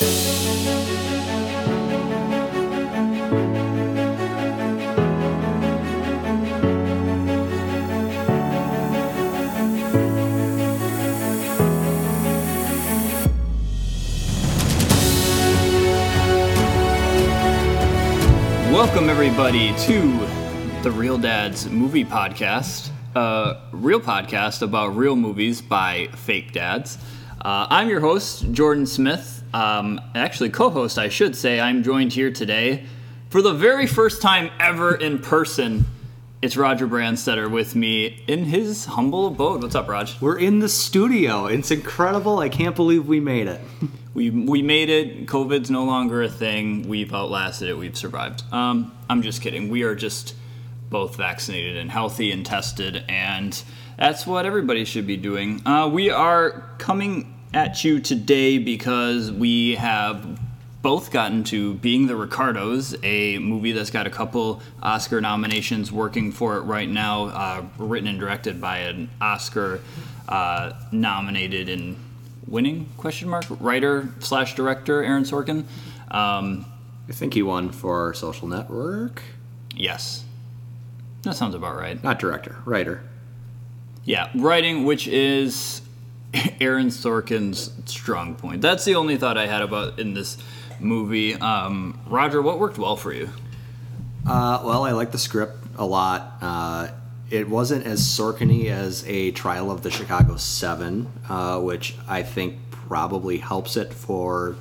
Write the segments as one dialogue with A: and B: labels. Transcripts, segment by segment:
A: Welcome, everybody, to the Real Dads Movie Podcast, a real podcast about real movies by fake dads. Uh, I'm your host, Jordan Smith. Um, actually, co host, I should say. I'm joined here today for the very first time ever in person. It's Roger Brandstetter with me in his humble abode. What's up, Raj?
B: We're in the studio. It's incredible. I can't believe we made it.
A: We, we made it. COVID's no longer a thing. We've outlasted it. We've survived. Um, I'm just kidding. We are just both vaccinated and healthy and tested, and that's what everybody should be doing. Uh, we are coming at you today because we have both gotten to Being the Ricardos, a movie that's got a couple Oscar nominations working for it right now, uh, written and directed by an Oscar uh, nominated and winning question mark writer slash director Aaron Sorkin. Um,
B: I think he won for Social Network.
A: yes, that sounds about right.
B: Not director, writer.
A: Yeah, writing, which is Aaron Sorkin's strong point. That's the only thought I had about in this movie. Um, Roger, what worked well for you?
B: Uh, well, I like the script a lot. Uh, it wasn't as Sorkin-y as a Trial of the Chicago Seven, uh, which I think probably helps it for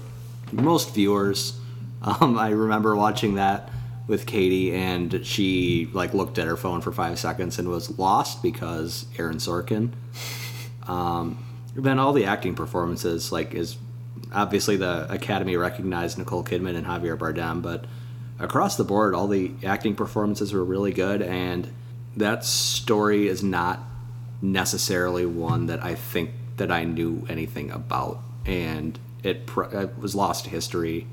B: most viewers. Um, I remember watching that with Katie, and she like looked at her phone for five seconds and was lost because Aaron Sorkin. Um, then all the acting performances, like, is obviously the Academy recognized Nicole Kidman and Javier Bardem, but across the board, all the acting performances were really good, and that story is not necessarily one that I think that I knew anything about, and it, it was lost to history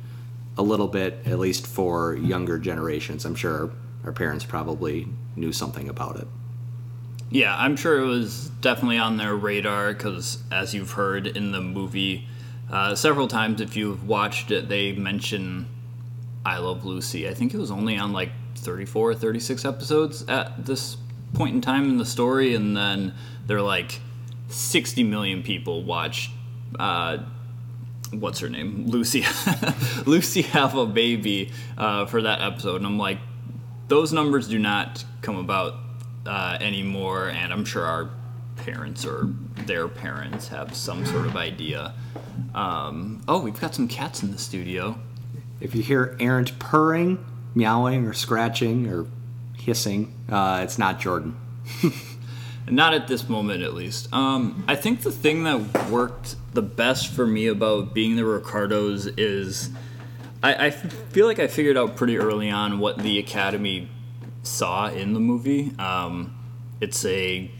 B: a little bit, at least for younger generations. I'm sure our parents probably knew something about it.
A: Yeah, I'm sure it was definitely on their radar because, as you've heard in the movie uh, several times, if you've watched it, they mention I Love Lucy. I think it was only on like 34 or 36 episodes at this point in time in the story, and then they're like 60 million people watch. Uh, what's her name? Lucy. Lucy have a baby uh, for that episode, and I'm like, those numbers do not come about uh, anymore, and I'm sure our parents or their parents have some sort of idea. Um, oh, we've got some cats in the studio.
B: If you hear errant purring, meowing, or scratching, or hissing, uh, it's not Jordan.
A: Not at this moment, at least. Um, I think the thing that worked the best for me about being the Ricardos is I, I feel like I figured out pretty early on what the Academy saw in the movie. Um, it's a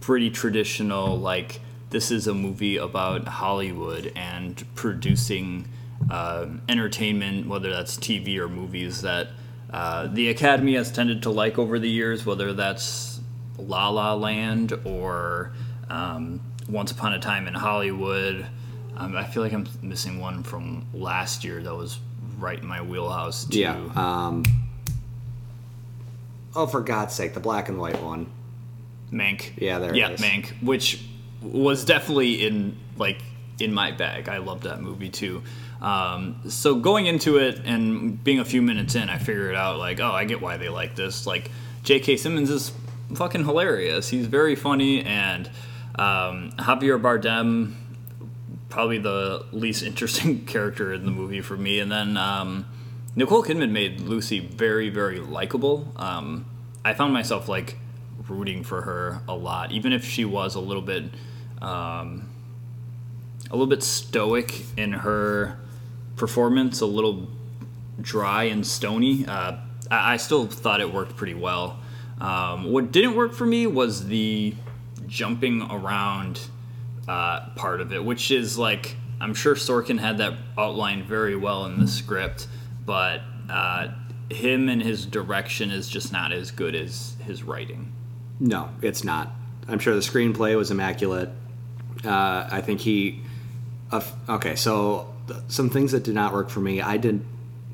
A: pretty traditional, like, this is a movie about Hollywood and producing uh, entertainment, whether that's TV or movies, that uh, the Academy has tended to like over the years, whether that's La La Land or um, Once Upon a Time in Hollywood. Um, I feel like I'm missing one from last year that was right in my wheelhouse too.
B: Yeah. Um, oh, for God's sake, the black and white one.
A: Mank.
B: Yeah, there
A: yeah,
B: is.
A: Mank, which was definitely in like in my bag. I loved that movie too. Um, so going into it and being a few minutes in, I figured out like, oh, I get why they like this. Like J.K. Simmons is fucking hilarious. He's very funny, and um, Javier Bardem probably the least interesting character in the movie for me. And then um, Nicole Kidman made Lucy very, very likable. Um, I found myself like rooting for her a lot, even if she was a little bit, um, a little bit stoic in her performance, a little dry and stony. Uh, I, I still thought it worked pretty well. Um, what didn't work for me was the jumping around uh, part of it, which is like I'm sure Sorkin had that outlined very well in the script, but uh, him and his direction is just not as good as his writing.
B: No, it's not. I'm sure the screenplay was immaculate. Uh, I think he. Uh, okay, so th- some things that did not work for me. I did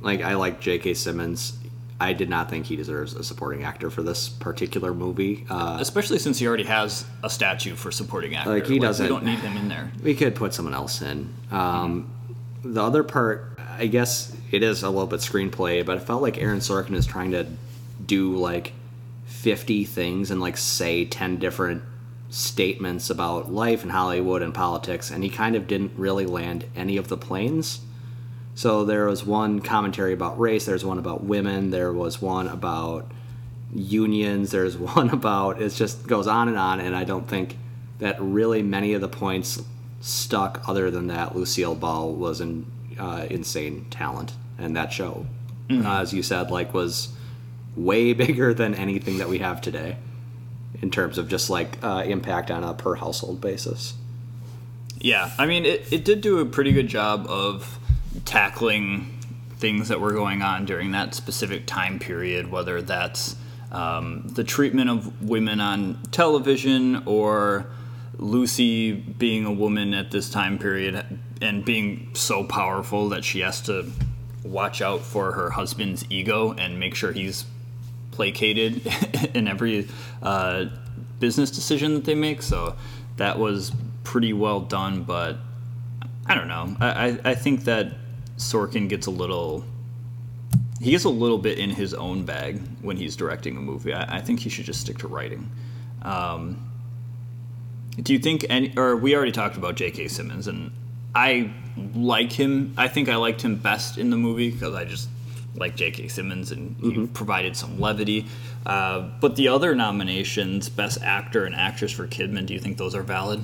B: like I like J.K. Simmons. I did not think he deserves a supporting actor for this particular movie. Uh,
A: Especially since he already has a statue for supporting actor.
B: Like, he doesn't-
A: We don't need him in there.
B: we could put someone else in. Um, The other part, I guess, it is a little bit screenplay, but it felt like Aaron Sorkin is trying to do like fifty things and like say ten different statements about life in Hollywood and politics, and he kind of didn't really land any of the planes. So there was one commentary about race, there's one about women, there was one about unions, there's one about it just goes on and on, and I don't think that really many of the points stuck. Other than that, Lucille Ball was an uh, insane talent, and that show, uh, as you said, like was way bigger than anything that we have today in terms of just like uh, impact on a per household basis.
A: Yeah, I mean, it, it did do a pretty good job of tackling things that were going on during that specific time period, whether that's um, the treatment of women on television or Lucy being a woman at this time period and being so powerful that she has to watch out for her husband's ego and make sure he's placated in every uh, business decision that they make. So that was pretty well done, but I don't know. I, I, I think that Sorkin gets a little. He gets a little bit in his own bag when he's directing a movie. I, I think he should just stick to writing. Um, do you think any? Or we already talked about J.K. Simmons, and I like him. I think I liked him best in the movie because I just like J.K. Simmons and he provided some levity. Uh, but the other nominations, Best Actor and Actress for Kidman, do you think those are valid?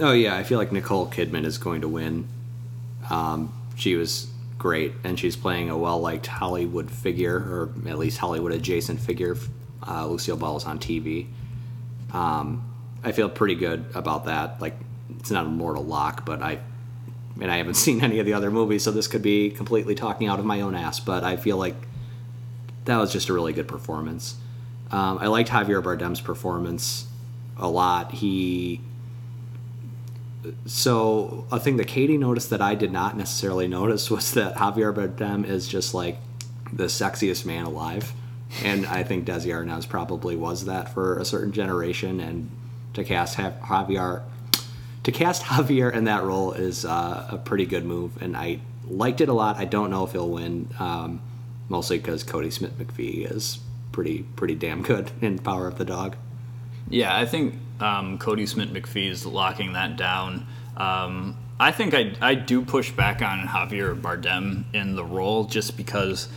B: Oh yeah, I feel like Nicole Kidman is going to win. Um, she was great, and she's playing a well-liked Hollywood figure, or at least Hollywood adjacent figure. Uh, Lucille Ball is on TV. Um, I feel pretty good about that. Like it's not a mortal lock, but I, and I haven't seen any of the other movies, so this could be completely talking out of my own ass. But I feel like that was just a really good performance. Um, I liked Javier Bardem's performance a lot. He so a thing that Katie noticed that I did not necessarily notice was that Javier Bardem is just like the sexiest man alive, and I think Desi Arnaz probably was that for a certain generation. And to cast Javier, to cast Javier in that role is uh, a pretty good move, and I liked it a lot. I don't know if he'll win, um, mostly because Kodi Smit-McPhee is pretty pretty damn good in Power of the Dog.
A: Yeah, I think um, Kodi Smit-McPhee is locking that down. Um, I think I, I do push back on Javier Bardem in the role just because,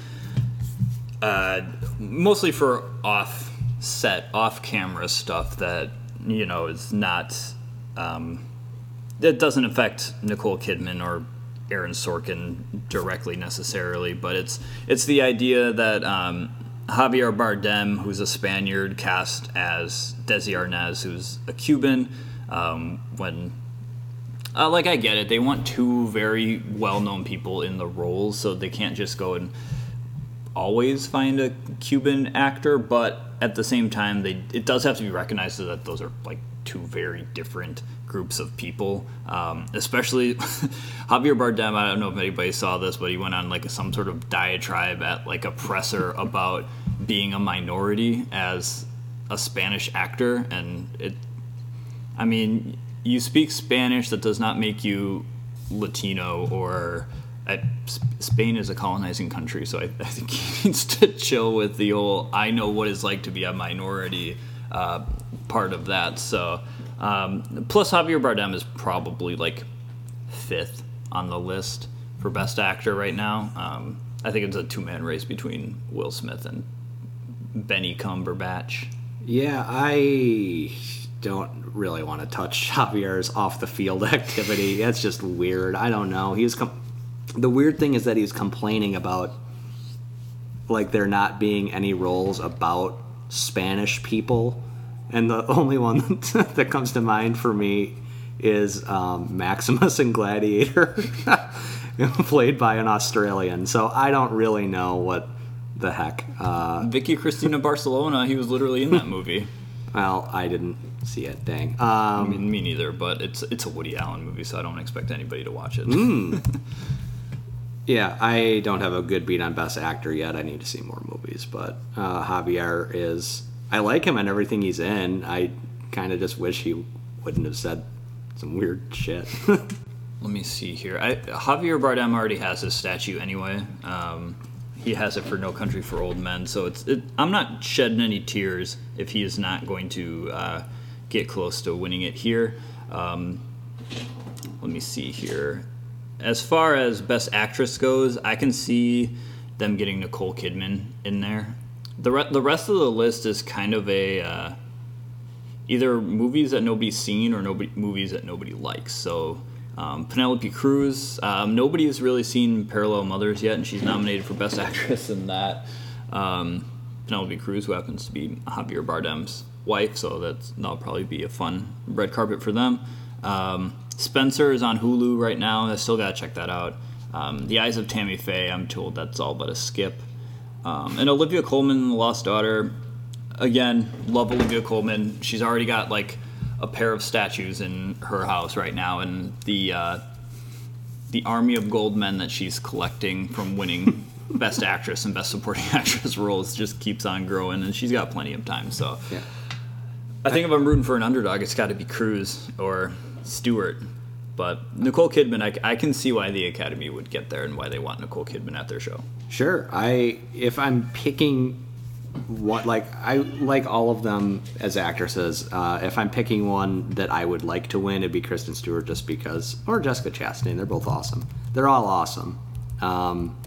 A: uh, mostly for off set, off camera stuff that, you know, is not, um, that doesn't affect Nicole Kidman or Aaron Sorkin directly necessarily, but it's it's the idea that um, Javier Bardem, who's a Spaniard, cast as Desi Arnaz, who's a Cuban. Um, when, uh, like, I get it, they want two very well-known people in the roles, so they can't just go and always find a Cuban actor. But at the same time, they it does have to be recognized that those are like two very different groups of people. Um, especially Javier Bardem. I don't know if anybody saw this, but he went on like some sort of diatribe at like a presser about being a minority as a Spanish actor, and it. I mean, you speak Spanish. That does not make you Latino or. I, Spain is a colonizing country, so I, I think he needs to chill with the old "I know what it's like to be a minority" uh, part of that. So, um, plus Javier Bardem is probably like fifth on the list for best actor right now. Um, I think it's a two-man race between Will Smith and Benny Cumberbatch.
B: Yeah, I don't really want to touch Javier's off the field activity. That's just weird. I don't know. He's com- the weird thing is that he's complaining about like there not being any roles about Spanish people, and the only one that comes to mind for me is um, Maximus in Gladiator, played by an Australian. So I don't really know what the heck. Uh,
A: Vicky Cristina Barcelona, he was literally in that movie.
B: well, I didn't see it. Dang.
A: I
B: Um,
A: mean, me neither, but it's it's a Woody Allen movie, so I don't expect anybody to watch it.
B: Yeah, I don't have a good beat on Best Actor yet. I need to see more movies, but uh, Javier is. I like him and everything he's in. I kind of just wish he wouldn't have said some weird shit.
A: Let me see here. I, Javier Bardem already has his statue anyway. Um, he has it for No Country for Old Men, so it's. It, I'm not shedding any tears if he is not going to uh, get close to winning it here. Um, let me see here. As far as Best Actress goes, I can see them getting Nicole Kidman in there. The re- the rest of the list is kind of a. Uh, either movies that nobody's seen or nobody movies that nobody likes. So um, Penelope Cruz, um, nobody has really seen Parallel Mothers yet, and she's nominated for Best Actress in that. Um, Penelope Cruz, who happens to be Javier Bardem's wife, so that's that'll probably be a fun red carpet for them. Um, Spencer is on Hulu right now. I still gotta check that out. Um, the Eyes of Tammy Faye, I'm told that's all but a skip. Um, and Olivia Colman, The Lost Daughter, again, love Olivia Colman. She's already got like a pair of statues in her house right now, and the uh, the army of gold men that she's collecting from winning Best Actress and Best Supporting Actress roles just keeps on growing, and she's got plenty of time. So,
B: yeah.
A: I think if I'm rooting for an underdog, it's got to be Cruz or Stewart. But Nicole Kidman, I, I can see why the Academy would get there and why they want Nicole Kidman at their show.
B: Sure. I if I'm picking what like I like all of them as actresses. Uh, if I'm picking one that I would like to win, it'd be Kristen Stewart, just because, or Jessica Chastain. They're both awesome. They're all awesome. Um,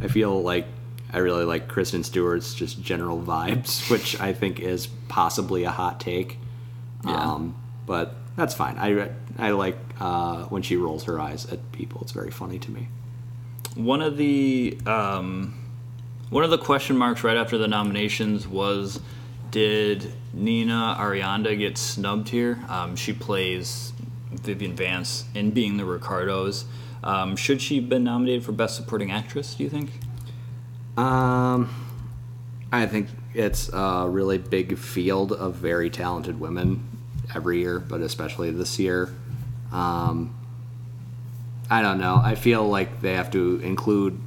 B: I feel like I really like Kristen Stewart's just general vibes, which I think is possibly a hot take.
A: Yeah.
B: Um, but that's fine. I I like uh, when she rolls her eyes at people. It's very funny to me.
A: One of the um, one of the question marks right after the nominations was, did Nina Arianda get snubbed here? Um, she plays Vivian Vance in Being the Ricardos. Um, should she have been nominated for Best Supporting Actress? Do you think?
B: Um, I think it's a really big field of very talented women every year, but especially this year. Um, I don't know. I feel like they have to include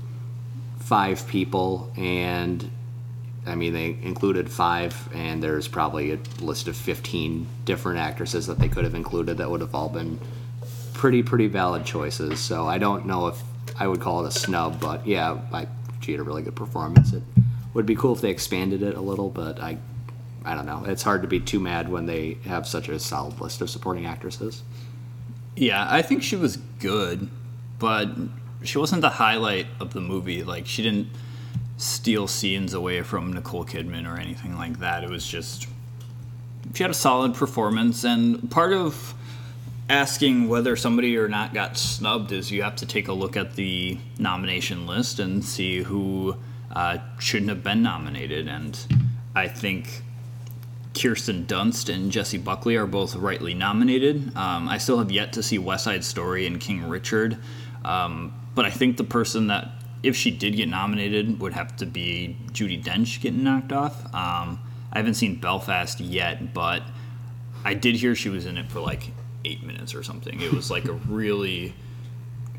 B: five people, and I mean, they included five, and there's probably a list of 15 different actresses that they could have included that would have all been pretty, pretty valid choices. So I don't know if I would call it a snub, but yeah, I, she had a really good performance. It would be cool if they expanded it a little, but I, I don't know. It's hard to be too mad when they have such a solid list of supporting actresses.
A: Yeah, I think she was good, but she wasn't the highlight of the movie. Like she didn't steal scenes away from Nicole Kidman or anything like that. It was just she had a solid performance, and part of asking whether somebody or not got snubbed is you have to take a look at the nomination list and see who uh, shouldn't have been nominated. And I think Kirsten Dunst and Jessie Buckley are both rightly nominated. Um, I still have yet to see West Side Story and King Richard, um, but I think the person that, if she did get nominated, would have to be Judi Dench getting knocked off. Um, I haven't seen Belfast yet, but I did hear she was in it for like eight minutes or something. It was like a really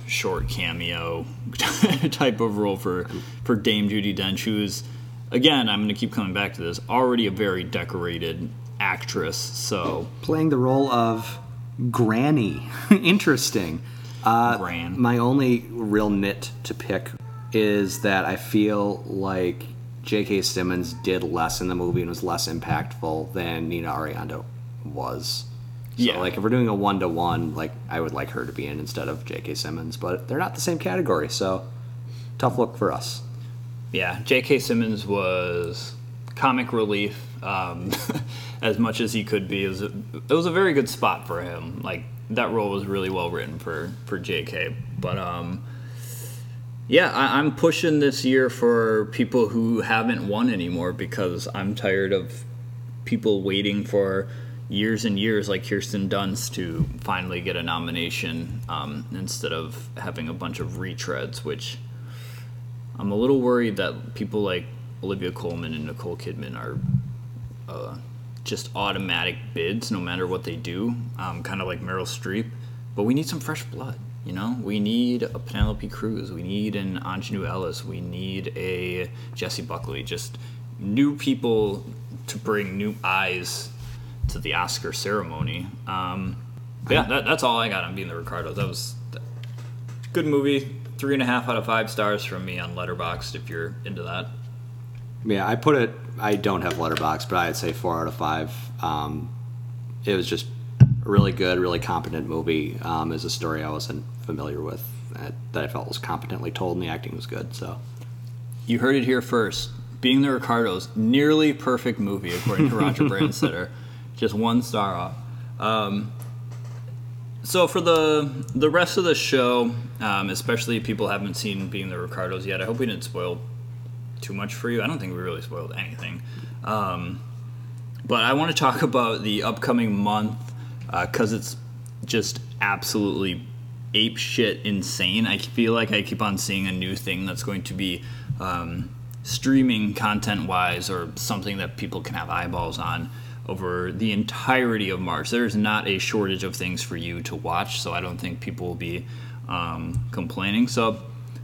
A: short cameo type of role for for Dame Judi Dench, who's again, I'm going to keep coming back to this. Already a very decorated actress, so
B: Playing the role of Granny. Interesting. Uh. My only real nit to pick is that I feel like J.K. Simmons did less in the movie and was less impactful than Nina Arianda was. So,
A: Yeah.
B: like, if we're doing a one to one, like, I would like her to be in instead of J.K. Simmons, but they're not the same category, so tough look for us.
A: yeah, J.K. Simmons was comic relief um, as much as he could be. It was, a, it was a very good spot for him. Like that role was really well written for for J.K. But um, yeah, I, I'm pushing this year for people who haven't won anymore because I'm tired of people waiting for years and years like Kirsten Dunst to finally get a nomination um, instead of having a bunch of retreads, which I'm a little worried that people like Olivia Colman and Nicole Kidman are uh, just automatic bids no matter what they do, um, kind of like Meryl Streep. But we need some fresh blood. You know, we need a Penelope Cruz. We need an Aunjanue Ellis. We need a Jessie Buckley. Just new people to bring new eyes to the Oscar ceremony. Um, yeah, that, that's all I got on being the Ricardos. That was good movie. Three and a half out of five stars from me on Letterboxd. If you're into that.
B: Yeah, I put it. I don't have Letterboxd, but I'd say four out of five. Um, it was just a really good, really competent movie. Um, is a story I wasn't familiar with that, that I felt was competently told, and the acting was good. So
A: You heard it here first. Being the Ricardos, nearly perfect movie according to Roger Brandstetter. Just one star off. Um, so for the the rest of the show, um, especially if people haven't seen Being the Ricardos yet, I hope we didn't spoil too much for you. I don't think we really spoiled anything. Um, but I want to talk about the upcoming month because it's just absolutely ape shit insane. I feel like I keep on seeing a new thing that's going to be um, streaming content wise or something that people can have eyeballs on over the entirety of March. There's not a shortage of things for you to watch, so I don't think people will be um, complaining. So,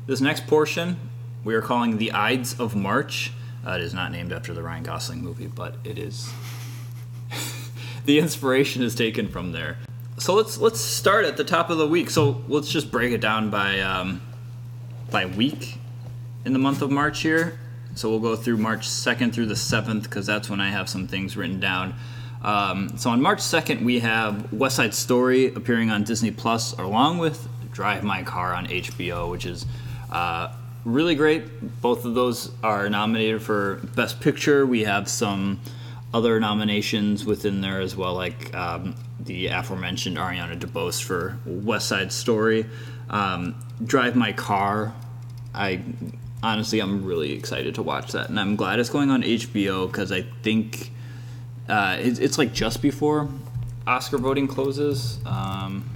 A: this next portion we are calling The Ides of March. Uh, it is not named after the Ryan Gosling movie, but it is. the inspiration is taken from there. So let's let's start at the top of the week. So let's just break it down by um, by week in the month of March here. So we'll go through March 2nd through the 7th because that's when I have some things written down. Um, so on March 2nd, we have West Side Story appearing on Disney Plus, along with Drive My Car on HBO, which is uh, really great. Both of those are nominated for Best Picture. We have some other nominations within there as well, like um, the aforementioned Ariana DeBose for West Side Story. Um, Drive My Car, I honestly I'm really excited to watch that, and I'm glad it's going on HBO because I think uh, it's, it's like just before Oscar voting closes. Um,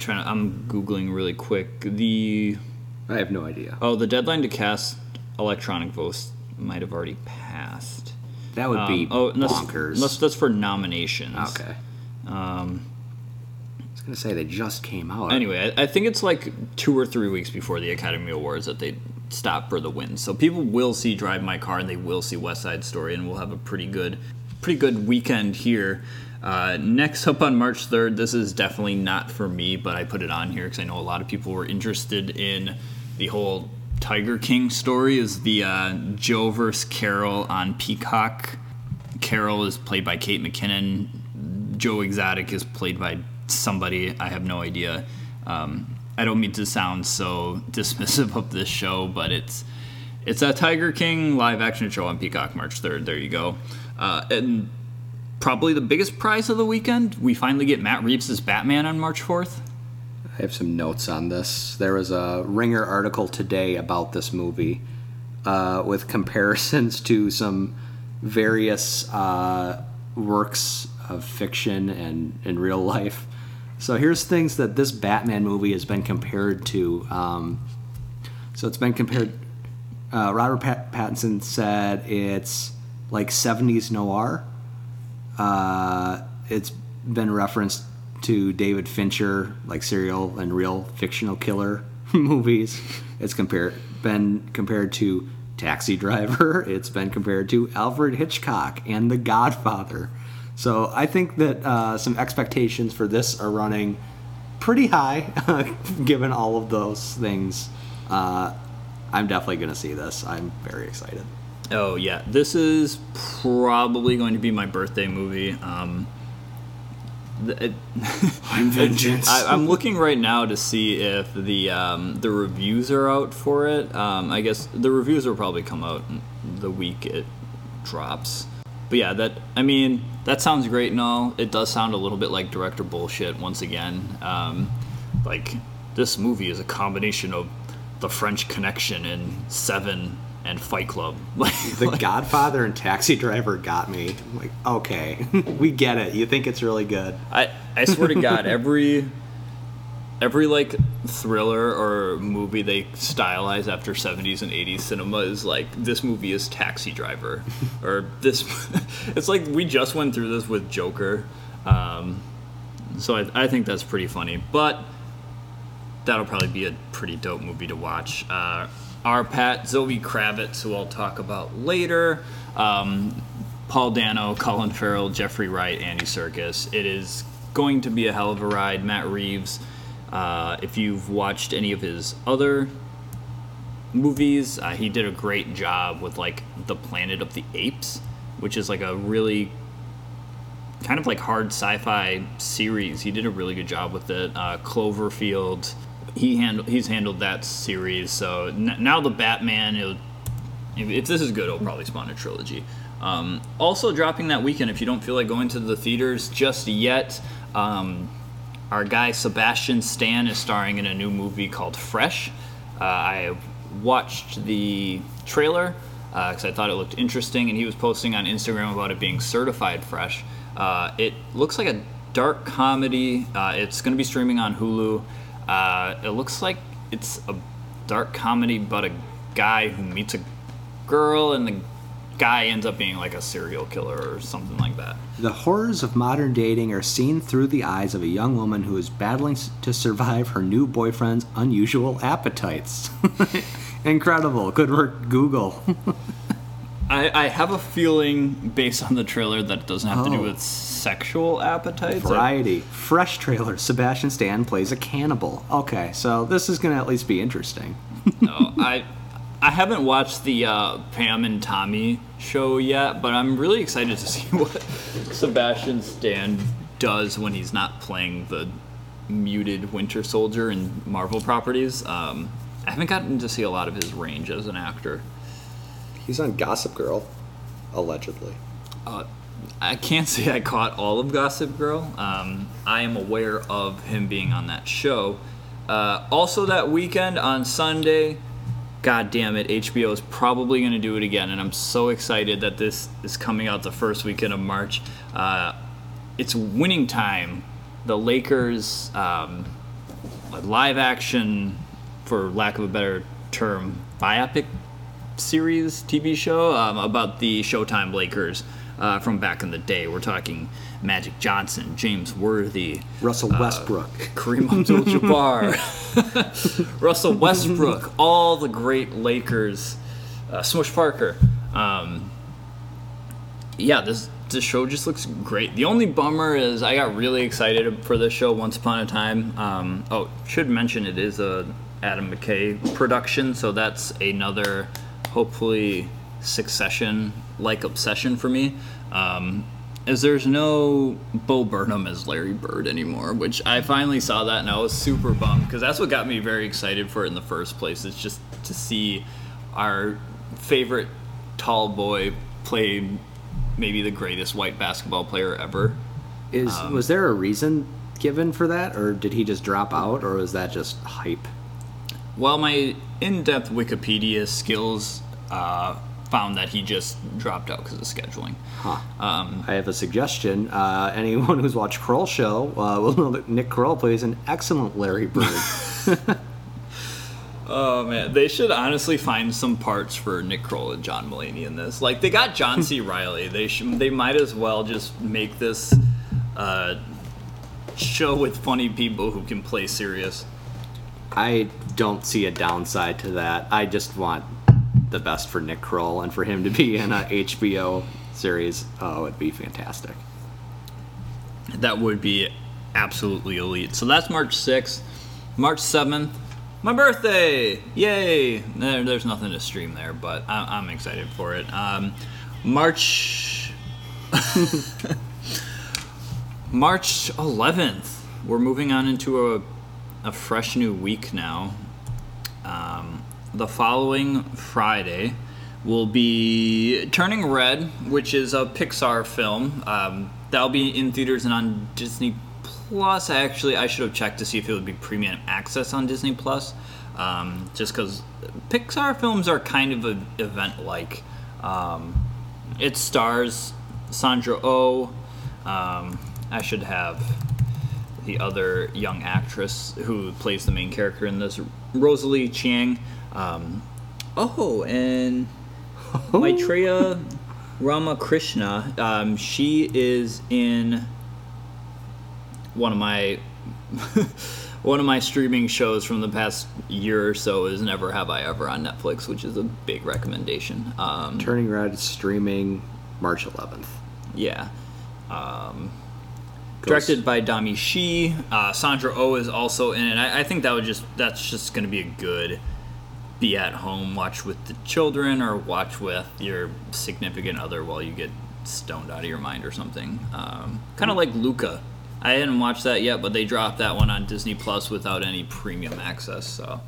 A: trying to. I'm googling really quick. The
B: I have no idea.
A: oh, the deadline to cast electronic votes might have already passed.
B: That would be
A: Um, oh,
B: bonkers.
A: That's, that's for nominations.
B: okay.
A: Um,
B: I was gonna say they just came out.
A: Anyway, I, I think it's like two or three weeks before the Academy Awards that they stop for the win. So people will see Drive My Car and they will see West Side Story, and we'll have a pretty good, pretty good weekend here. Uh, next up on March third, this is definitely not for me, but I put it on here because I know a lot of people were interested in the whole Tiger King story. Is the uh, Joe versus Carol on Peacock? Carol is played by Kate McKinnon. Joe Exotic is played by somebody I have no idea. Um, I don't mean to sound so dismissive of this show, but it's it's a Tiger King live action show on Peacock March third. There you go, uh, and probably the biggest prize of the weekend. We finally get Matt Reeves as Batman on March fourth.
B: I have some notes on this. There was a Ringer article today about this movie uh, with comparisons to some various uh, works of fiction and in real life. So here's things that this Batman movie has been compared to. Um, so it's been compared. Uh, Robert Pat- Pattinson said it's like 70s noir. Uh, it's been referenced to David Fincher, like serial and real fictional killer movies. It's compared been compared to Taxi Driver. It's been compared to Alfred Hitchcock and The Godfather. So I think that uh, some expectations for this are running pretty high, given all of those things. Uh, I'm definitely going to see this. I'm very excited.
A: Oh yeah, this is probably going to be my birthday movie. Um, it-
B: I'm vengeance.
A: I, I'm looking right now to see if the um, the reviews are out for it. Um, I guess the reviews will probably come out the week it drops. But yeah, that I mean that sounds great and all. It does sound a little bit like director bullshit once again. Um, like this movie is a combination of the French Connection and Seven and Fight Club.
B: The Godfather and Taxi Driver got me. I'm like, okay, we get it. You think it's really good.
A: I, I swear to God, every every like thriller or movie they stylize after 70s and 80s cinema is like this movie is Taxi Driver, or this. It's like we just went through this with Joker. Um, so I, I think that's pretty funny. But that'll probably be a pretty dope movie to watch. Uh, R-Patz, Zoe Kravitz, who I'll talk about later. Um, Paul Dano, Colin Farrell, Jeffrey Wright, Andy Serkis. It is going to be a hell of a ride. Matt Reeves, uh, if you've watched any of his other movies, uh, he did a great job with like the Planet of the Apes, which is like a really kind of like hard sci-fi series. He did a really good job with it. Uh, Cloverfield, he handled he's handled that series. So n- now the Batman, if, if this is good, it'll probably spawn a trilogy. Um, also dropping that weekend, if you don't feel like going to the theaters just yet, um, our guy Sebastian Stan is starring in a new movie called Fresh. Uh, I watched the trailer because I thought it looked interesting, and he was posting on Instagram about it being certified fresh. Uh, it looks like a dark comedy. Uh, it's going to be streaming on Hulu. Uh, it looks like it's a dark comedy, but a guy who meets a girl, and the guy ends up being like a serial killer or something like that.
B: The horrors of modern dating are seen through the eyes of a young woman who is battling to survive her new boyfriend's unusual appetites. Incredible. Good work, Google.
A: I, I have a feeling, based on the trailer, that it doesn't have to do
B: Oh.
A: with sexual appetites.
B: Variety. Fresh trailer. Sebastian Stan plays a cannibal. Okay, so this is going to at least be interesting.
A: no, I I haven't watched the uh, Pam and Tommy show yet, but I'm really excited to see what Sebastian Stan does when he's not playing the muted Winter Soldier in Marvel properties. Um, I haven't gotten to see a lot of his range as an actor.
B: He's on Gossip Girl, allegedly.
A: Uh, I can't say I caught all of Gossip Girl. Um, I am aware of him being on that show. Uh, also, that weekend on Sunday, God damn it, HBO is probably going to do it again, and I'm so excited that this is coming out the first weekend of March. Uh, it's winning time. The Lakers, um, live action, for lack of a better term, biopic series TV show um, about the Showtime Lakers uh, from back in the day. We're talking Magic Johnson, James Worthy,
B: Russell Westbrook.
A: Kareem Abdul-Jabbar, Russell Westbrook, all the great Lakers, uh, Smush Parker. Um, yeah, this this show just looks great. The only bummer is I got really excited for this show once upon a time. Um, oh, should mention it is a Adam McKay production, so that's another hopefully succession like obsession for me. Um, is there's no Bo Burnham as Larry Bird anymore, which I finally saw that and I was super bummed because that's what got me very excited for it in the first place. It's just to see our favorite tall boy play maybe the greatest white basketball player ever.
B: Is
A: Um,
B: was there a reason given for that, or did he just drop out, or was that just hype?
A: Well, my in-depth Wikipedia skills uh, found that he just dropped out because of scheduling.
B: Huh.
A: Um,
B: I have a suggestion. Uh, anyone who's watched Kroll Show uh, will know that Nick Kroll plays an excellent Larry Bird.
A: Oh man, they should honestly find some parts for Nick Kroll and John Mulaney in this. Like they got John C. Reilly. They should. They might as well just make this uh, show with funny people who can play serious.
B: I don't see a downside to that. I just want the best for Nick Kroll and for him to be in a HBO series. Oh, it'd be fantastic.
A: That would be absolutely elite. So that's March 6th. March 7th, my birthday! Yay! There, there's nothing to stream there, but I, I'm excited for it. Um, March. March 11th. We're moving on into a, a fresh new week now. Um, the following Friday will be Turning Red, which is a Pixar film. Um, that'll be in theaters and on Disney Plus. Actually, I should have checked to see if it would be premium access on Disney Plus. Um, just because Pixar films are kind of an event like. Um, it stars Sandra Oh. Um, I should have the other young actress who plays the main character in this, Rosalie Chiang. Um, oh, and Maitreyi Ramakrishnan. Um, she is in one of my one of my streaming shows from the past year or so is Never Have I Ever on Netflix, which is a big recommendation. Um,
B: Turning Red streaming March 11th.
A: yeah. Um, directed by Domee Shi. Uh, Sandra Oh is also in it. I, I think that would just that's just going to be a good be at home watch with the children or watch with your significant other while you get stoned out of your mind or something. Um, kind of like Luca. I hadn't watched that yet, but they dropped that one on Disney Plus without any premium access. So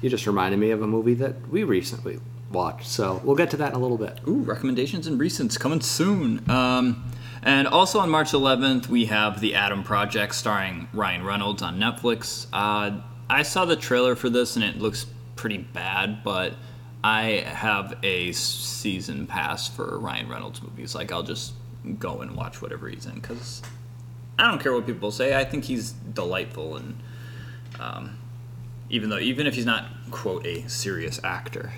B: You just reminded me of a movie that we recently watched, so we'll get to that in a little bit.
A: Ooh, recommendations and recents coming soon. Um, and also on March 11th, we have The Adam Project starring Ryan Reynolds on Netflix. Uh, I saw the trailer for this and it looks pretty bad, but I have a season pass for Ryan Reynolds movies. Like, I'll just go and watch whatever he's in because I don't care what people say. I think he's delightful and. Um, even though, even if he's not quote a serious actor,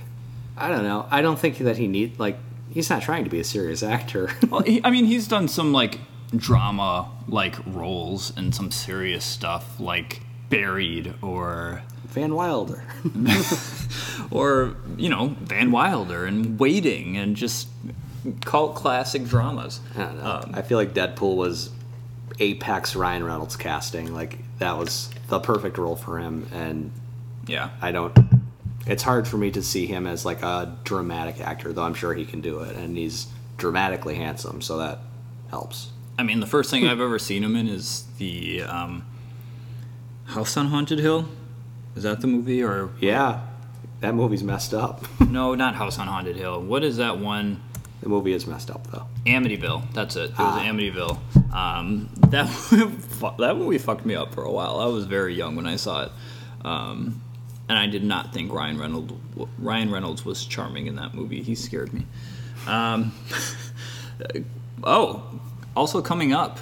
B: I don't know. I don't think that he need like he's not trying to be a serious actor.
A: Well, he, I mean, he's done some like drama like roles and some serious stuff like Buried or
B: Van Wilder.
A: or you know Van Wilder and Waiting and just cult classic dramas.
B: I don't know.
A: Um,
B: I feel like Deadpool was apex Ryan Reynolds casting. Like that was the perfect role for him, and
A: Yeah,
B: I don't. It's hard for me to see him as like a dramatic actor, though I'm sure he can do it, and he's dramatically handsome, so that helps.
A: I mean the first thing I've ever seen him in is the um, House on Haunted Hill. Is that the movie or
B: Yeah, that movie's messed up.
A: no? Not House on Haunted Hill. What is that one?
B: the movie is messed up though.
A: Amityville. That's it. It was
B: Ah.
A: Amityville. Um, that that movie fucked me up for a while. I was very young when I saw it, um, and I did not think Ryan Reynolds Ryan Reynolds was charming in that movie. He scared me. Um, oh, also coming up.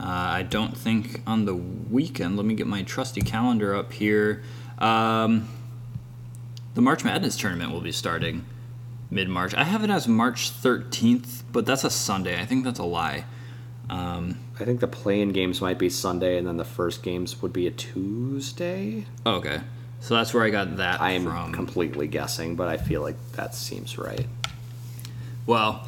A: Uh, I don't think on the weekend. Let me get my trusty calendar up here. Um, the March Madness tournament will be starting mid March. I have it as March 13th, but that's a Sunday. I think that's a lie. Um,
B: I think the playing games might be Sunday, and then the first games would be a Tuesday.
A: okay. So that's where I got that
B: I am
A: from.
B: completely guessing, but I feel like that seems right.
A: Well,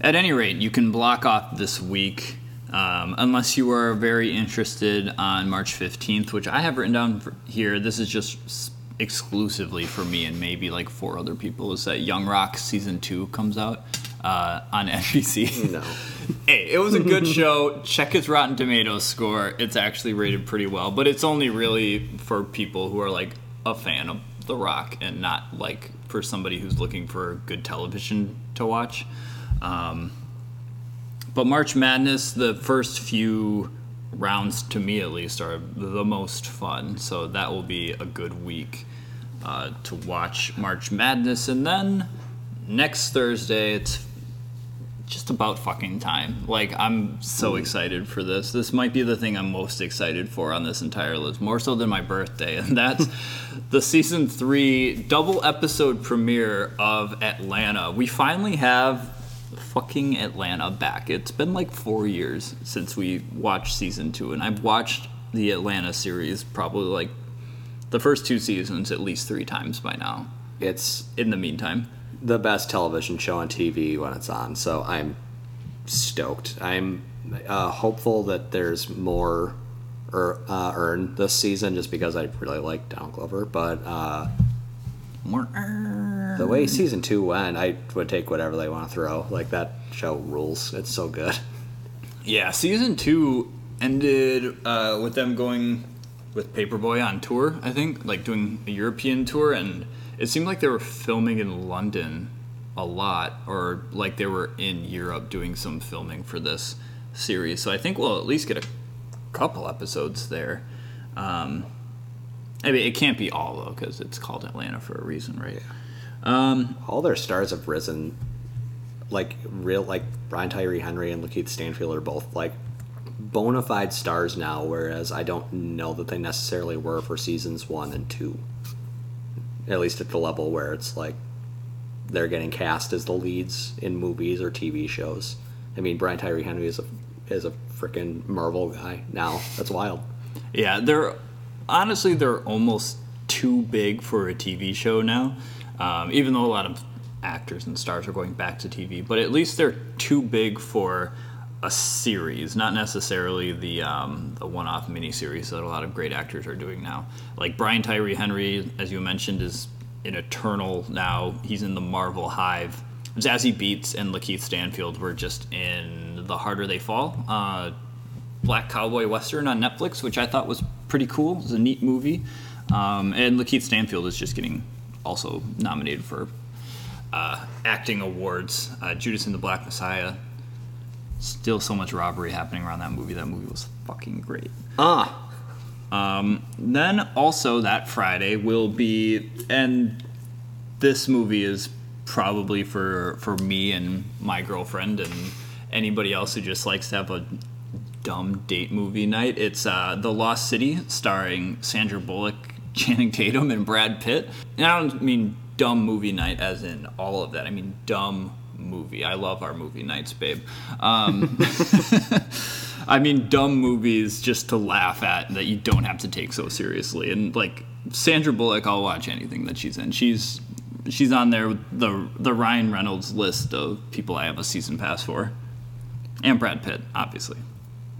A: at any rate, you can block off this week um, unless you are very interested on March 15th, which I have written down here. This is just exclusively for me and maybe like four other people. Is that Young Rock season two comes out uh, on NBC?
B: No.
A: hey, it was a good show. Check its Rotten Tomatoes score. It's actually rated pretty well, but it's only really for people who are like a fan of The Rock and not like for somebody who's looking for good television to watch. Um, but March Madness, the first few rounds to me at least are the most fun, so that will be a good week uh, to watch March Madness, and then next Thursday it's just about fucking time. Like I'm so excited for this. This might be the thing I'm most excited for on this entire list, more so than my birthday, and that's the season 3 double episode premiere of Atlanta. We finally have fucking Atlanta back. It's been like 4 years since we watched season 2 and I've watched the Atlanta series probably like the first two seasons at least 3 times by now.
B: It's
A: In the meantime,
B: the best television show on TV when it's on, so I'm stoked. I'm uh, hopeful that there's more er, uh, earned this season, just because I really like Donald Glover. But uh, the way season two went, I would take whatever they want to throw. Like that show rules. It's so good.
A: Yeah, season two ended uh, with them going with Paperboy on tour. I think, like doing a European tour, and it seemed like they were filming in London a lot, or like they were in Europe doing some filming for this series. So I think we'll at least get a couple episodes there. Um, I mean, it can't be all though, because it's called Atlanta for a reason, right? Um,
B: All their stars have risen. Like real, like Brian Tyree Henry and Lakeith Stanfield are both like bona fide stars now, whereas I don't know that they necessarily were for seasons one and two. At least at the level where it's like they're getting cast as the leads in movies or TV shows. I mean, Brian Tyree Henry is a is a freaking Marvel guy now. That's wild.
A: Yeah, they're honestly they're almost too big for a TV show now. Um, even though a lot of actors and stars are going back to TV, but at least they're too big for a series, not necessarily the um, the one-off miniseries that a lot of great actors are doing now. Like Brian Tyree Henry, as you mentioned, is an Eternal now. He's in the Marvel Hive. Zazie Beetz and Lakeith Stanfield were just in The Harder They Fall, uh, Black Cowboy Western on Netflix, which I thought was pretty cool. It was a neat movie. Um, and Lakeith Stanfield is just getting also nominated for uh, acting awards. Uh, Judas and the Black Messiah. Still so much robbery happening around that movie. That movie was fucking great.
B: Ah,
A: Then also that Friday will be, and this movie is probably for for me and my girlfriend and anybody else who just likes to have a dumb date movie night. It's uh, The Lost City, starring Sandra Bullock, Channing Tatum, and Brad Pitt. And I don't mean dumb movie night as in all of that. I mean dumb movie. I love our movie nights, babe. Um, I mean, dumb movies just to laugh at that you don't have to take so seriously. And like Sandra Bullock, I'll watch anything that she's in. She's she's on there with the the Ryan Reynolds list of people I have a season pass for, and Brad Pitt, obviously.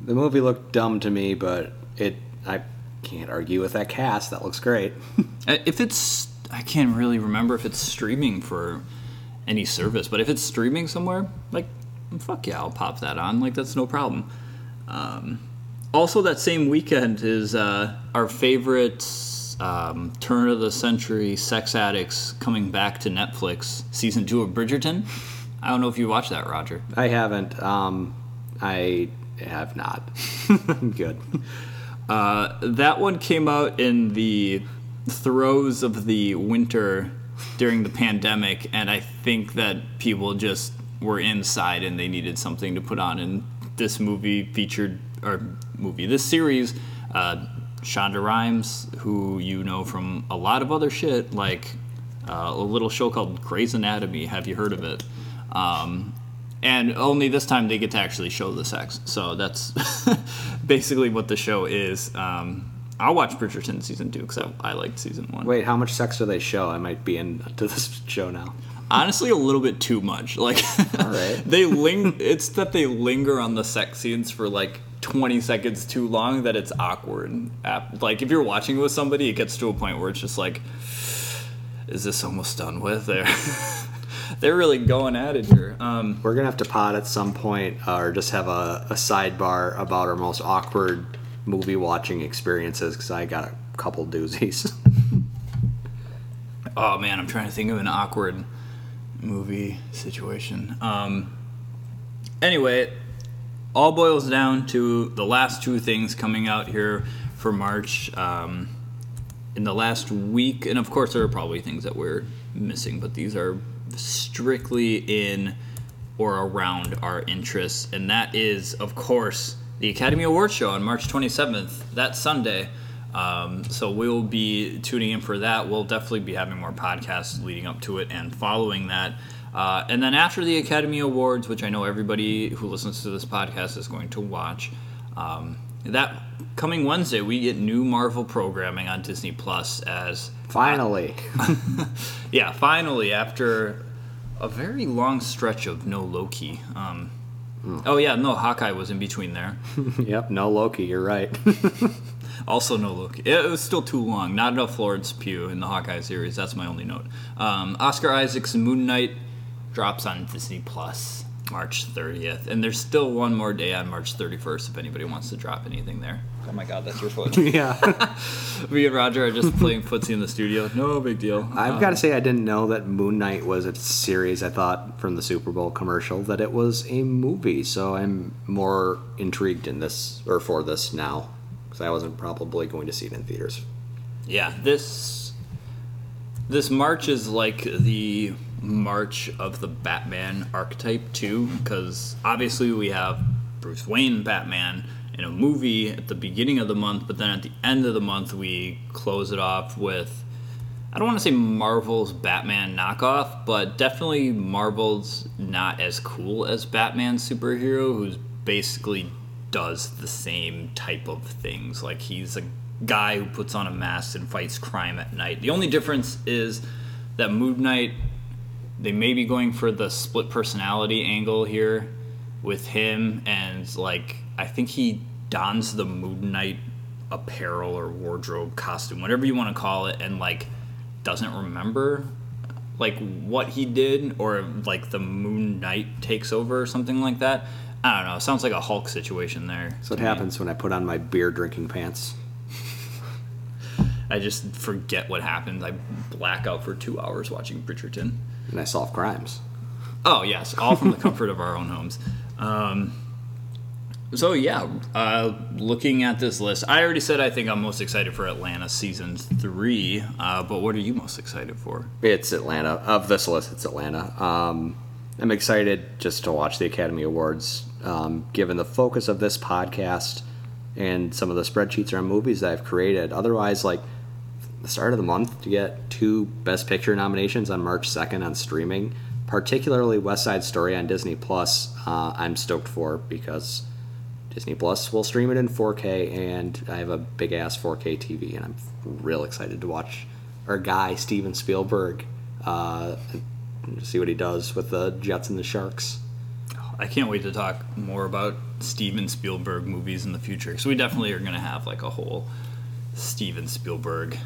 B: The movie looked dumb to me, but it I can't argue with that cast. That looks great.
A: Uh, If it's, I can't really remember if it's streaming for any service, but if it's streaming somewhere, like, fuck yeah, I'll pop that on. Like, that's no problem. Um, also, that same weekend is uh, our favorite um, turn of the century sex addicts coming back to Netflix, season two of Bridgerton. I don't know if you watched that, Roger.
B: I haven't. Um, I have not. Good.
A: Uh, that one came out in the throes of the winter during the pandemic, and I think that people just were inside and they needed something to put on. And this movie featured, or movie, this series, uh, Shonda Rhimes, who you know from a lot of other shit, like uh, a little show called Grey's Anatomy. Have you heard of it? Um, and only this time they get to actually show the sex. So that's basically what the show is. Um, I'll watch Bridgerton season two because I, I liked season one.
B: Wait, how much sex do they show? I might be into this show now.
A: Honestly, a little bit too much. Like,
B: right.
A: they ling. It's that they linger on the sex scenes for like 20 seconds too long that it's awkward. Like, if you're watching with somebody, it gets to a point where it's just like, is this almost done with? They're they're really going at it here. Um,
B: We're gonna have to pod at some point, uh, or just have a, a sidebar about our most awkward movie watching experiences, because I got a couple doozies.
A: Oh man, I'm trying to think of an awkward movie situation. Um, anyway, all boils down to the last two things coming out here for March. Um, in the last week, and of course, there are probably things that we're missing, but these are strictly in or around our interests, and that is, of course, the Academy Awards show on March 27th, that Sunday. Um, so we'll be tuning in for that. We'll definitely be having more podcasts leading up to it and following that. Uh, and then after the Academy Awards, which I know everybody who listens to this podcast is going to watch, um, that coming Wednesday we get new Marvel programming on Disney Plus as
B: Finally,
A: yeah, finally, after a very long stretch of no Loki. Um, Oh yeah, no Hawkeye was in between there.
B: yep, no Loki. You're right.
A: Also no Loki. It was still too long. Not enough Florence Pugh in the Hawkeye series. That's my only note. Um, Oscar Isaac's Moon Knight drops on Disney Plus March 30th, and there's still one more day on March 31st if anybody wants to drop anything there. Oh my God, that's your foot.
B: yeah,
A: Me and Roger are just playing footsie in the studio. No big deal.
B: I've got to um, say I didn't know that Moon Knight was a series. I thought from the Super Bowl commercial that it was a movie. So I'm more intrigued in this or for this now because I wasn't probably going to see it in theaters.
A: Yeah, this this March is like the March of the Batman archetype too, because obviously we have Bruce Wayne Batman in a movie at the beginning of the month, but then at the end of the month we close it off with I don't want to say Marvel's Batman knockoff, but definitely Marvel's not as cool as Batman superhero, who's basically does the same type of things. Like he's a guy who puts on a mask and fights crime at night. The only difference is that Moon Knight they may be going for the split personality angle here with him and like I think he dons the Moon Knight apparel or wardrobe costume, whatever you want to call it, and like doesn't remember like what he did or like the Moon Knight takes over or something like that. I don't know. Sounds like a Hulk situation there.
B: That's what happens when I put on my beer drinking pants.
A: I just forget what happens. I black out for two hours watching Bridgerton.
B: And I solve crimes.
A: Oh yes, all from the comfort of our own homes. Um, so yeah, uh, looking at this list, I already said I think I'm most excited for Atlanta season three. Uh, but what are you most excited for?
B: It's Atlanta. Of this list, it's Atlanta. Um, I'm excited just to watch the Academy Awards, um, given the focus of this podcast and some of the spreadsheets around movies that I've created. Otherwise, like the start of the month to get two Best Picture nominations on March 2nd on streaming, particularly West Side Story on Disney Plus, uh, I'm stoked for because Disney Plus will stream it in 4K, and I have a big ass 4K TV, and I'm real excited to watch our guy Steven Spielberg uh, see what he does with the Jets and the Sharks.
A: I can't wait to talk more about Steven Spielberg movies in the future because we definitely are going to have like a whole Steven Spielberg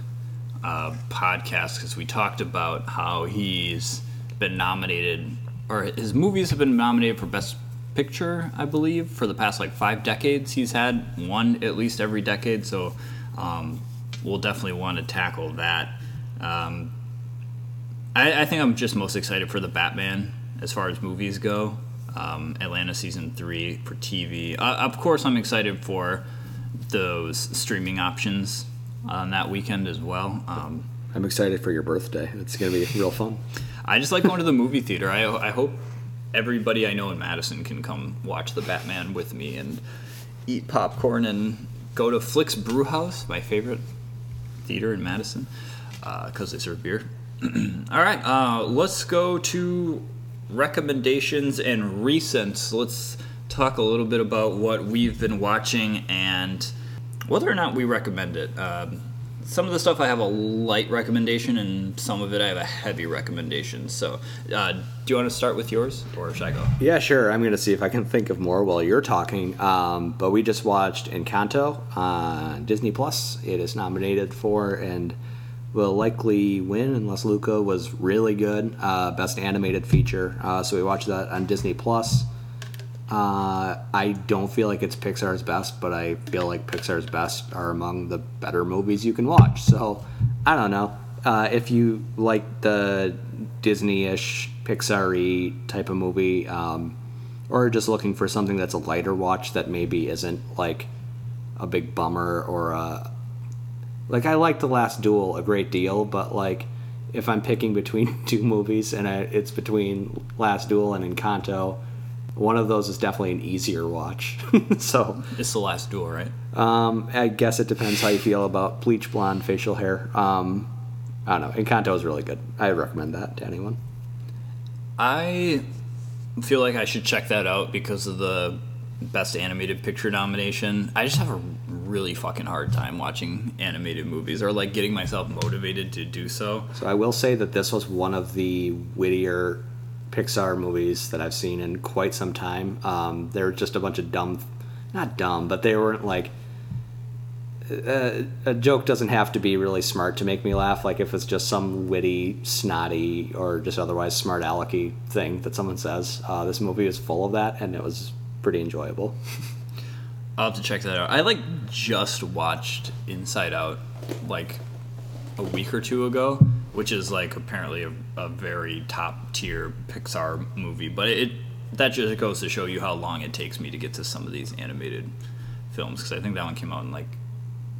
A: uh, podcast because we talked about how he's been nominated or his movies have been nominated for Best Picture, I believe, for the past like five decades. He's had one at least every decade, so um, we'll definitely want to tackle that. Um, I, I think I'm just most excited for the Batman as far as movies go. Um, Atlanta season three for TV. Uh, of course, I'm excited for those streaming options on that weekend as well. Um,
B: I'm excited for your birthday. It's going to be real fun.
A: I just like going to the movie theater. I, I hope everybody I know in Madison can come watch the Batman with me and eat popcorn and go to Flix Brewhouse, my favorite theater in Madison, because uh, they serve beer. All right, uh, let's go to recommendations and recents. Let's talk a little bit about what we've been watching and whether or not we recommend it. Um, some of the stuff I have a light recommendation, and some of it I have a heavy recommendation. So, uh, do you want to start with yours, or should I go?
B: Yeah, sure. I'm going to see if I can think of more while you're talking. Um, but we just watched Encanto on Disney Plus. It is nominated for and will likely win unless Luca was really good. Uh, best animated feature. Uh, so we watched that on Disney Plus. Uh, I don't feel like it's Pixar's best, but I feel like Pixar's best are among the better movies you can watch. So I don't know. Uh, if you like the Disney-ish, Pixar-y type of movie, um, or just looking for something that's a lighter watch that maybe isn't like a big bummer or a, like I like The Last Duel a great deal, but like if I'm picking between two movies and I, it's between Last Duel and Encanto one of those is definitely an easier watch. so
A: it's the last duel, right?
B: Um, I guess it depends how you feel about bleach blonde facial hair. Um, I don't know. Encanto is really good. I recommend that to anyone.
A: I feel like I should check that out because of the best animated picture nomination. I just have a really fucking hard time watching animated movies or like getting myself motivated to do so.
B: So I will say that this was one of the wittier Pixar movies that I've seen in quite some time. Um, they're just a bunch of dumb, not dumb, but they weren't like. Uh, a joke doesn't have to be really smart to make me laugh. Like if it's just some witty, snotty, or just otherwise smart alecky thing that someone says. Uh, this movie is full of that, and it was pretty enjoyable.
A: I'll have to check that out. I like just watched Inside Out like a week or two ago which is like apparently a, a very top tier Pixar movie. But it that just goes to show you how long it takes me to get to some of these animated films because I think that one came out in like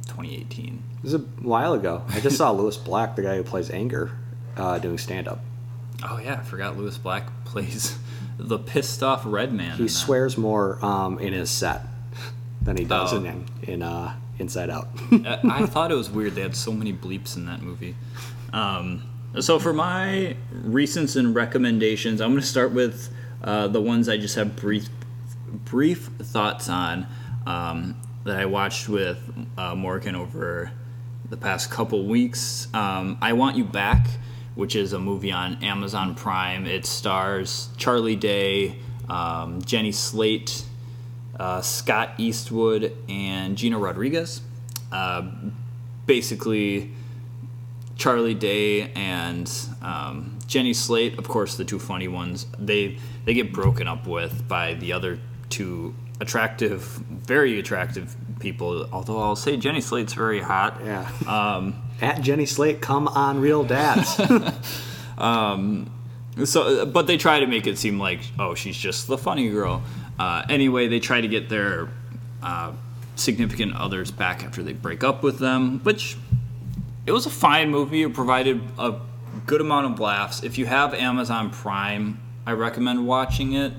A: 2018.
B: It was a while ago. I just saw Lewis Black, the guy who plays Anger, uh, doing stand up.
A: Oh yeah, I forgot Lewis Black plays the pissed off red man.
B: He swears more um, in his set than he does oh. in in uh, Inside Out.
A: I thought it was weird they had so many bleeps in that movie. Um, so for my recents and recommendations, I'm going to start with uh, the ones I just have brief brief thoughts on. um, that I watched with uh, Morgan over the past couple weeks. Um, I Want You Back, which is a movie on Amazon Prime. It stars Charlie Day, um, Jenny Slate, uh, Scott Eastwood, and Gina Rodriguez. Uh, basically, Charlie Day and um, Jenny Slate, of course, the two funny ones. They they get broken up with by the other two attractive, very attractive people. Although I'll say Jenny Slate's very hot.
B: Yeah. Um, At Jenny Slate, come on, real dads.
A: So, but they try to make it seem like oh, she's just the funny girl. Uh, anyway, they try to get their uh, significant others back after they break up with them, which it was a fine movie. It provided a good amount of laughs. If you have Amazon Prime, I recommend watching it.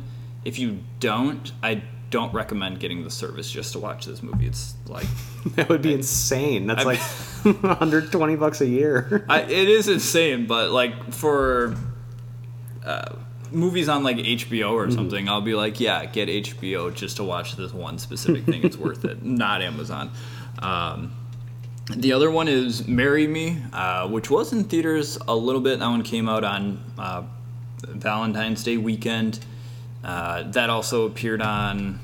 A: If you don't, I don't recommend getting the service just to watch this movie. It's like
B: that would be insane. That's
A: I-
B: like 120 bucks a year.
A: I, it is insane, but like for uh, movies on like HBO or something, I'll be like, yeah, get HBO just to watch this one specific thing. It's worth it, not Amazon. Um, the other one is Marry Me, uh, which was in theaters a little bit. That one came out on uh, Valentine's Day weekend. Uh, that also appeared on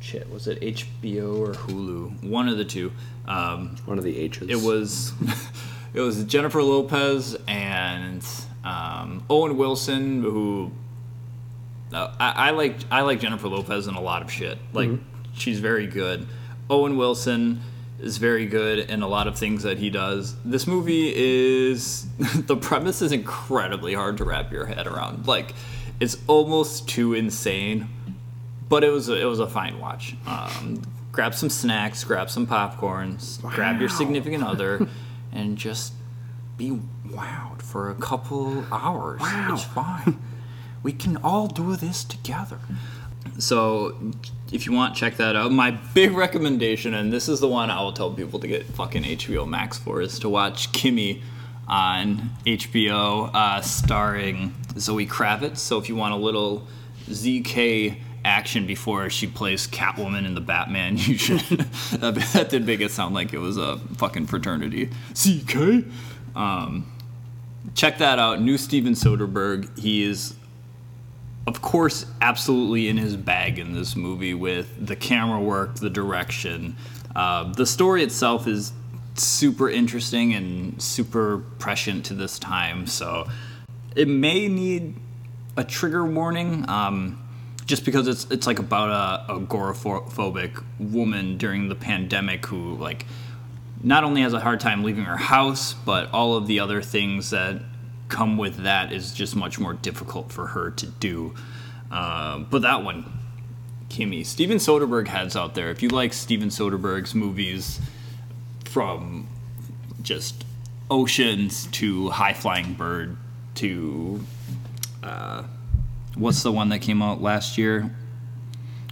A: shit. Was it HBO or Hulu? One of the two. Um,
B: One of the H's.
A: it was it was Jennifer Lopez and um, Owen Wilson who uh, I, I like I like Jennifer Lopez in a lot of shit. Like she's very good. Owen Wilson is very good in a lot of things that he does. This movie is the premise is incredibly hard to wrap your head around. Like it's almost too insane, but it was a, it was a fine watch. Um, grab some snacks, grab some popcorns, grab your significant other, and just be wowed for a couple hours.
B: Wow.
A: It's fine. we can all do this together. So, if you want, check that out. My big recommendation, and this is the one I will tell people to get fucking HBO Max for, is to watch Kimmy on HBO, uh, starring Zoe Kravitz. So, if you want a little ZK action before she plays Catwoman in the Batman, you should. that did make it sound like it was a fucking fraternity. ZK? Um, check that out. New Steven Soderbergh. He is of course, absolutely in his bag in this movie with the camera work, the direction. Uh, the story itself is super interesting and super prescient to this time, so it may need a trigger warning. Um, just because it's it's like about a agoraphobic woman during the pandemic who like not only has a hard time leaving her house, but all of the other things that come with that is just much more difficult for her to do. Um, but that one, Kimmy, Steven Soderbergh heads out there. If you like Steven Soderbergh's movies, from just Oceans to High Flying Bird to uh, what's the one that came out last year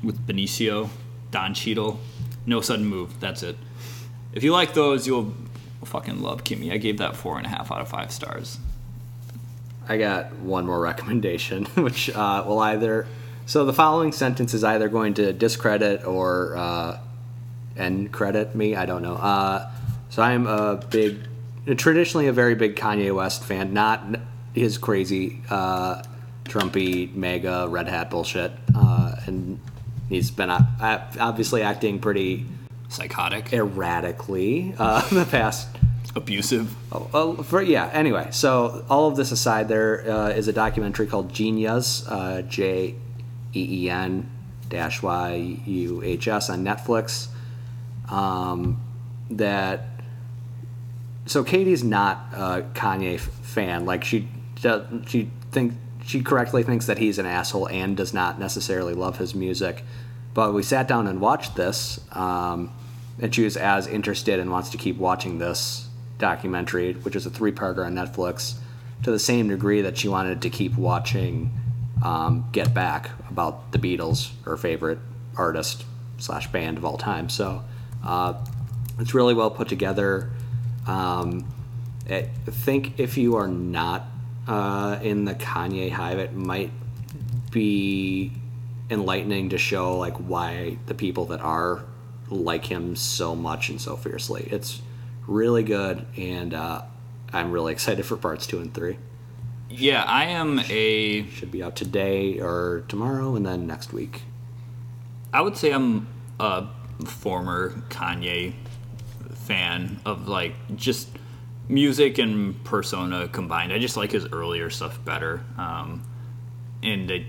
A: with Benicio, Don Cheadle, No Sudden Move. That's it. If you like those, you'll fucking love Kimmy. I gave that four and a half out of five stars.
B: I got one more recommendation, which uh, will either. So the following sentence is either going to discredit or uh, end credit me. I don't know. Uh, so I'm a big, traditionally a very big Kanye West fan. Not his crazy, uh, Trumpy, mega red hat bullshit. Uh, and he's been uh, obviously acting pretty
A: Psychotic,
B: erratically uh, in the past
A: abusive.
B: Oh, for, yeah. Anyway, so all of this aside, there uh, is a documentary called Genius, uh, J E E N dash Y U H S on Netflix. Um, that so Katie's not a Kanye f- fan. Like she does, she think she correctly thinks that he's an asshole and does not necessarily love his music. But we sat down and watched this, um, and she was as interested and wants to keep watching this documentary, which is a three-parter on Netflix, to the same degree that she wanted to keep watching um, Get Back about the Beatles, her favorite artist slash band of all time. So uh, it's really well put together. Um, I think if you are not uh, in the Kanye hive, it might be enlightening to show like why the people that are like him so much and so fiercely. It's really good, and uh, I'm really excited for parts two and three.
A: Yeah, I am a.
B: Should be out today or tomorrow, and then next week.
A: I would say I'm a former Kanye fan of like just music and persona combined. I just like his earlier stuff better. Um, and it,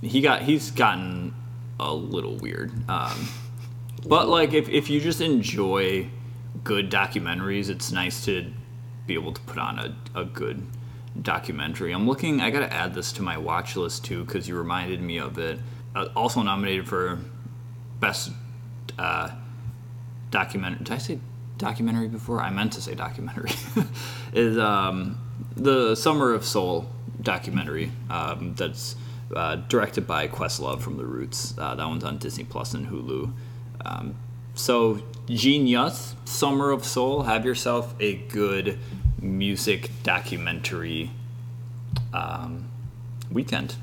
A: he got he's gotten a little weird. Um, but like if if you just enjoy good documentaries, it's nice to be able to put on a, a good documentary. I'm looking. I gotta add this to my watch list too because you reminded me of it. Uh, also nominated for best uh, documentary. Did I say documentary before? I meant to say documentary. is um, the Summer of Soul documentary um, that's uh, directed by Questlove from The Roots. Uh, that one's on Disney Plus and Hulu. Um, so Genius, Summer of Soul, have yourself a good music documentary um, weekend.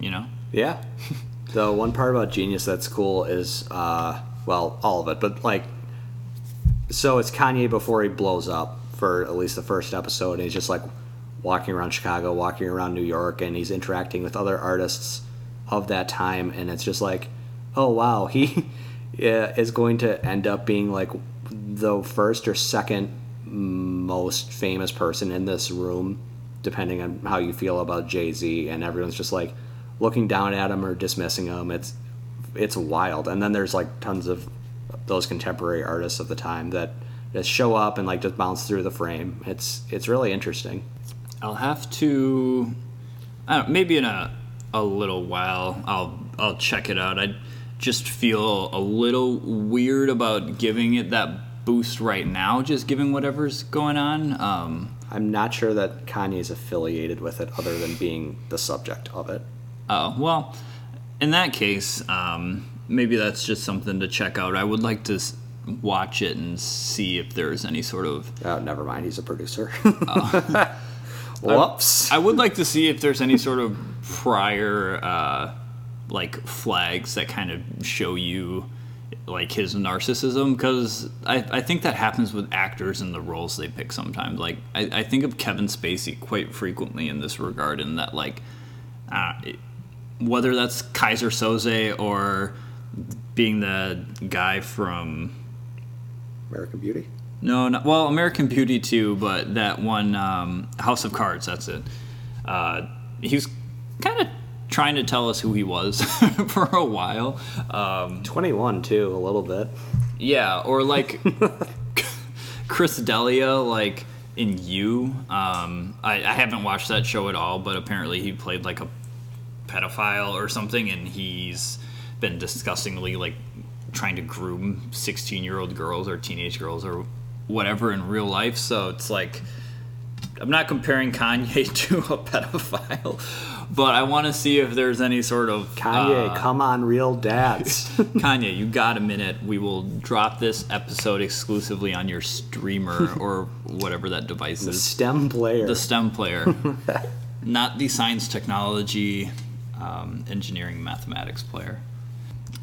A: You know.
B: Yeah. the one part about Genius that's cool is, uh, well, all of it, but like, so it's Kanye before he blows up for at least the first episode, and he's just like walking around Chicago, walking around New York, and he's interacting with other artists of that time, and it's just like, oh wow, he Uh, is going to end up being like the first or second most famous person in this room, depending on how you feel about Jay Z, and everyone's just like looking down at him or dismissing him. It's it's wild. And then there's like tons of those contemporary artists of the time that just show up and like just bounce through the frame. It's it's really interesting.
A: I'll have to, I don't, maybe in a a little while. I'll I'll check it out. I just feel a little weird about giving it that boost right now. Just giving whatever's going on. Um,
B: I'm not sure that Kanye's affiliated with it, other than being the subject of it.
A: Oh well, in that case, um, maybe that's just something to check out. I would like to s- watch it and see if there's any sort of.
B: Oh, never mind. He's a producer. Whoops.
A: I would like to see if there's any sort of prior, uh, like flags that kind of show you like his narcissism because I, I think that happens with actors and the roles they pick sometimes like I, I think of kevin spacey quite frequently in this regard in that like uh, it- whether that's Keyser Söze or being the guy from
B: American Beauty.
A: no, not, well, American Beauty too, but that one um, House of Cards. That's it. Uh, he was kind of trying to tell us who he was for a while. Um,
B: 21 too, a little bit.
A: yeah, or like Chris D'Elia, like in You. Um, I, I haven't watched that show at all, but apparently he played like a pedophile or something, and he's been disgustingly like trying to groom 16 year old girls or teenage girls or whatever in real life. So it's like I'm not comparing Kanye to a pedophile, but I want to see if there's any sort of
B: Kanye,
A: uh,
B: come on, real dads.
A: Kanye, you got a minute. We will drop this episode exclusively on your streamer or whatever that device is.
B: The STEM player.
A: The STEM player, not the science, technology, um, engineering, mathematics player.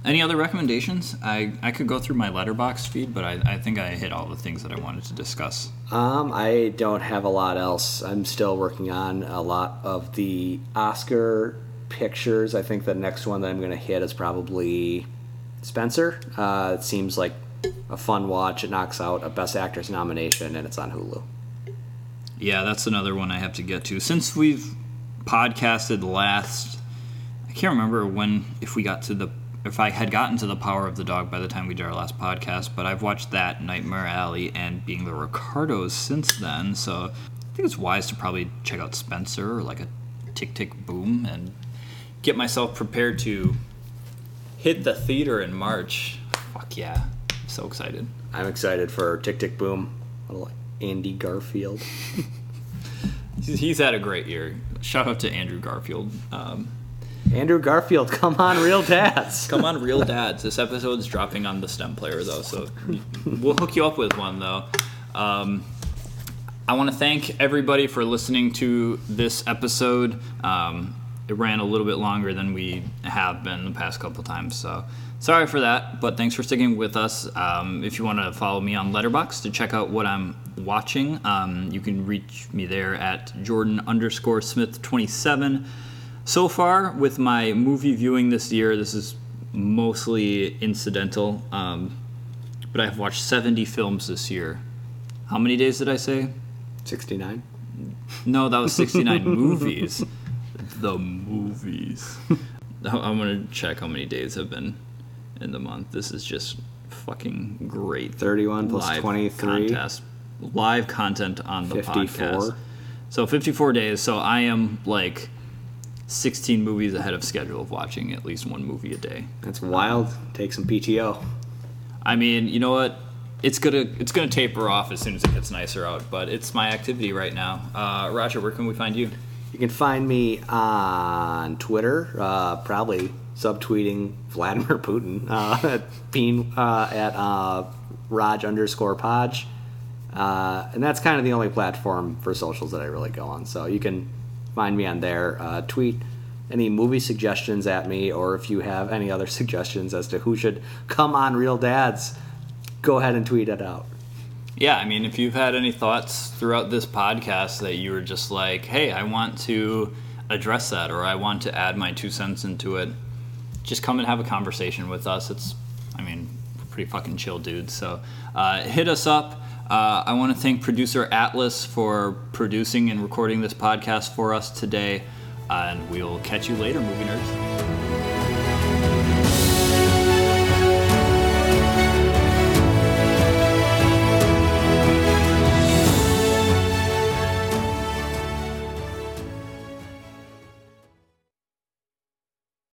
A: Any other recommendations? I, I could go through my Letterboxd feed, but I, I think I hit all the things that I wanted to discuss.
B: Um, I don't have a lot else. I'm still working on a lot of the Oscar pictures. I think the next one that I'm going to hit is probably Spencer. Uh, it seems like a fun watch. It knocks out a Best Actress nomination, and it's on Hulu.
A: Yeah, that's another one I have to get to. Since we've podcasted last, I can't remember when, if we got to the, if I had gotten to the Power of the Dog by the time we did our last podcast, but I've watched that, Nightmare Alley, and Being the Ricardos since then. So I think it's wise to probably check out Spencer or like a Tick Tick Boom and get myself prepared to hit the theater in March. Fuck yeah. I'm so excited.
B: I'm excited for Tick Tick Boom. Little Andy Garfield.
A: He's, he's had a great year. Shout out to Andrew Garfield. Um,
B: Andrew Garfield, come on, real dads.
A: Come on, real dads. This episode's dropping on the STEM player though, so we'll hook you up with one though. Um, I want to thank everybody for listening to this episode. Um, it ran a little bit longer than we have been the past couple times. So sorry for that, but thanks for sticking with us. Um, if you want to follow me on Letterboxd to check out what I'm watching, um, you can reach me there at Jordan underscore Smith 27. So far, with my movie viewing this year, this is mostly incidental, um, but I've watched 70 films this year. How many days did I say?
B: 69.
A: No, that was 69 movies. The movies. I'm gonna check how many days have been in the month. This is just fucking great.
B: 31 plus 23.
A: contest, live content on the
B: 54.
A: podcast. So 54 days. So I am like 16 movies ahead of schedule of watching at least one movie a day.
B: That's wild. Take some PTO.
A: I mean, you know what? It's gonna it's gonna taper off as soon as it gets nicer out, but it's my activity right now. Uh, Roger, where can we find you?
B: You can find me on Twitter, uh, probably subtweeting Vladimir Putin, uh, at, Bean, uh, at uh, Raj underscore Podge. Uh, and that's kind of the only platform for socials that I really go on. So you can find me on there. Uh, tweet any movie suggestions at me, or if you have any other suggestions as to who should come on Real Dads, go ahead and tweet it out.
A: Yeah, I mean, if you've had any thoughts throughout this podcast that you were just like, hey, I want to address that or I want to add my two cents into it, just come and have a conversation with us. It's, I mean, pretty fucking chill dudes. So uh, hit us up. Uh, I want to thank producer Atlas for producing and recording this podcast for us today. and we'll catch you later, movie nerds.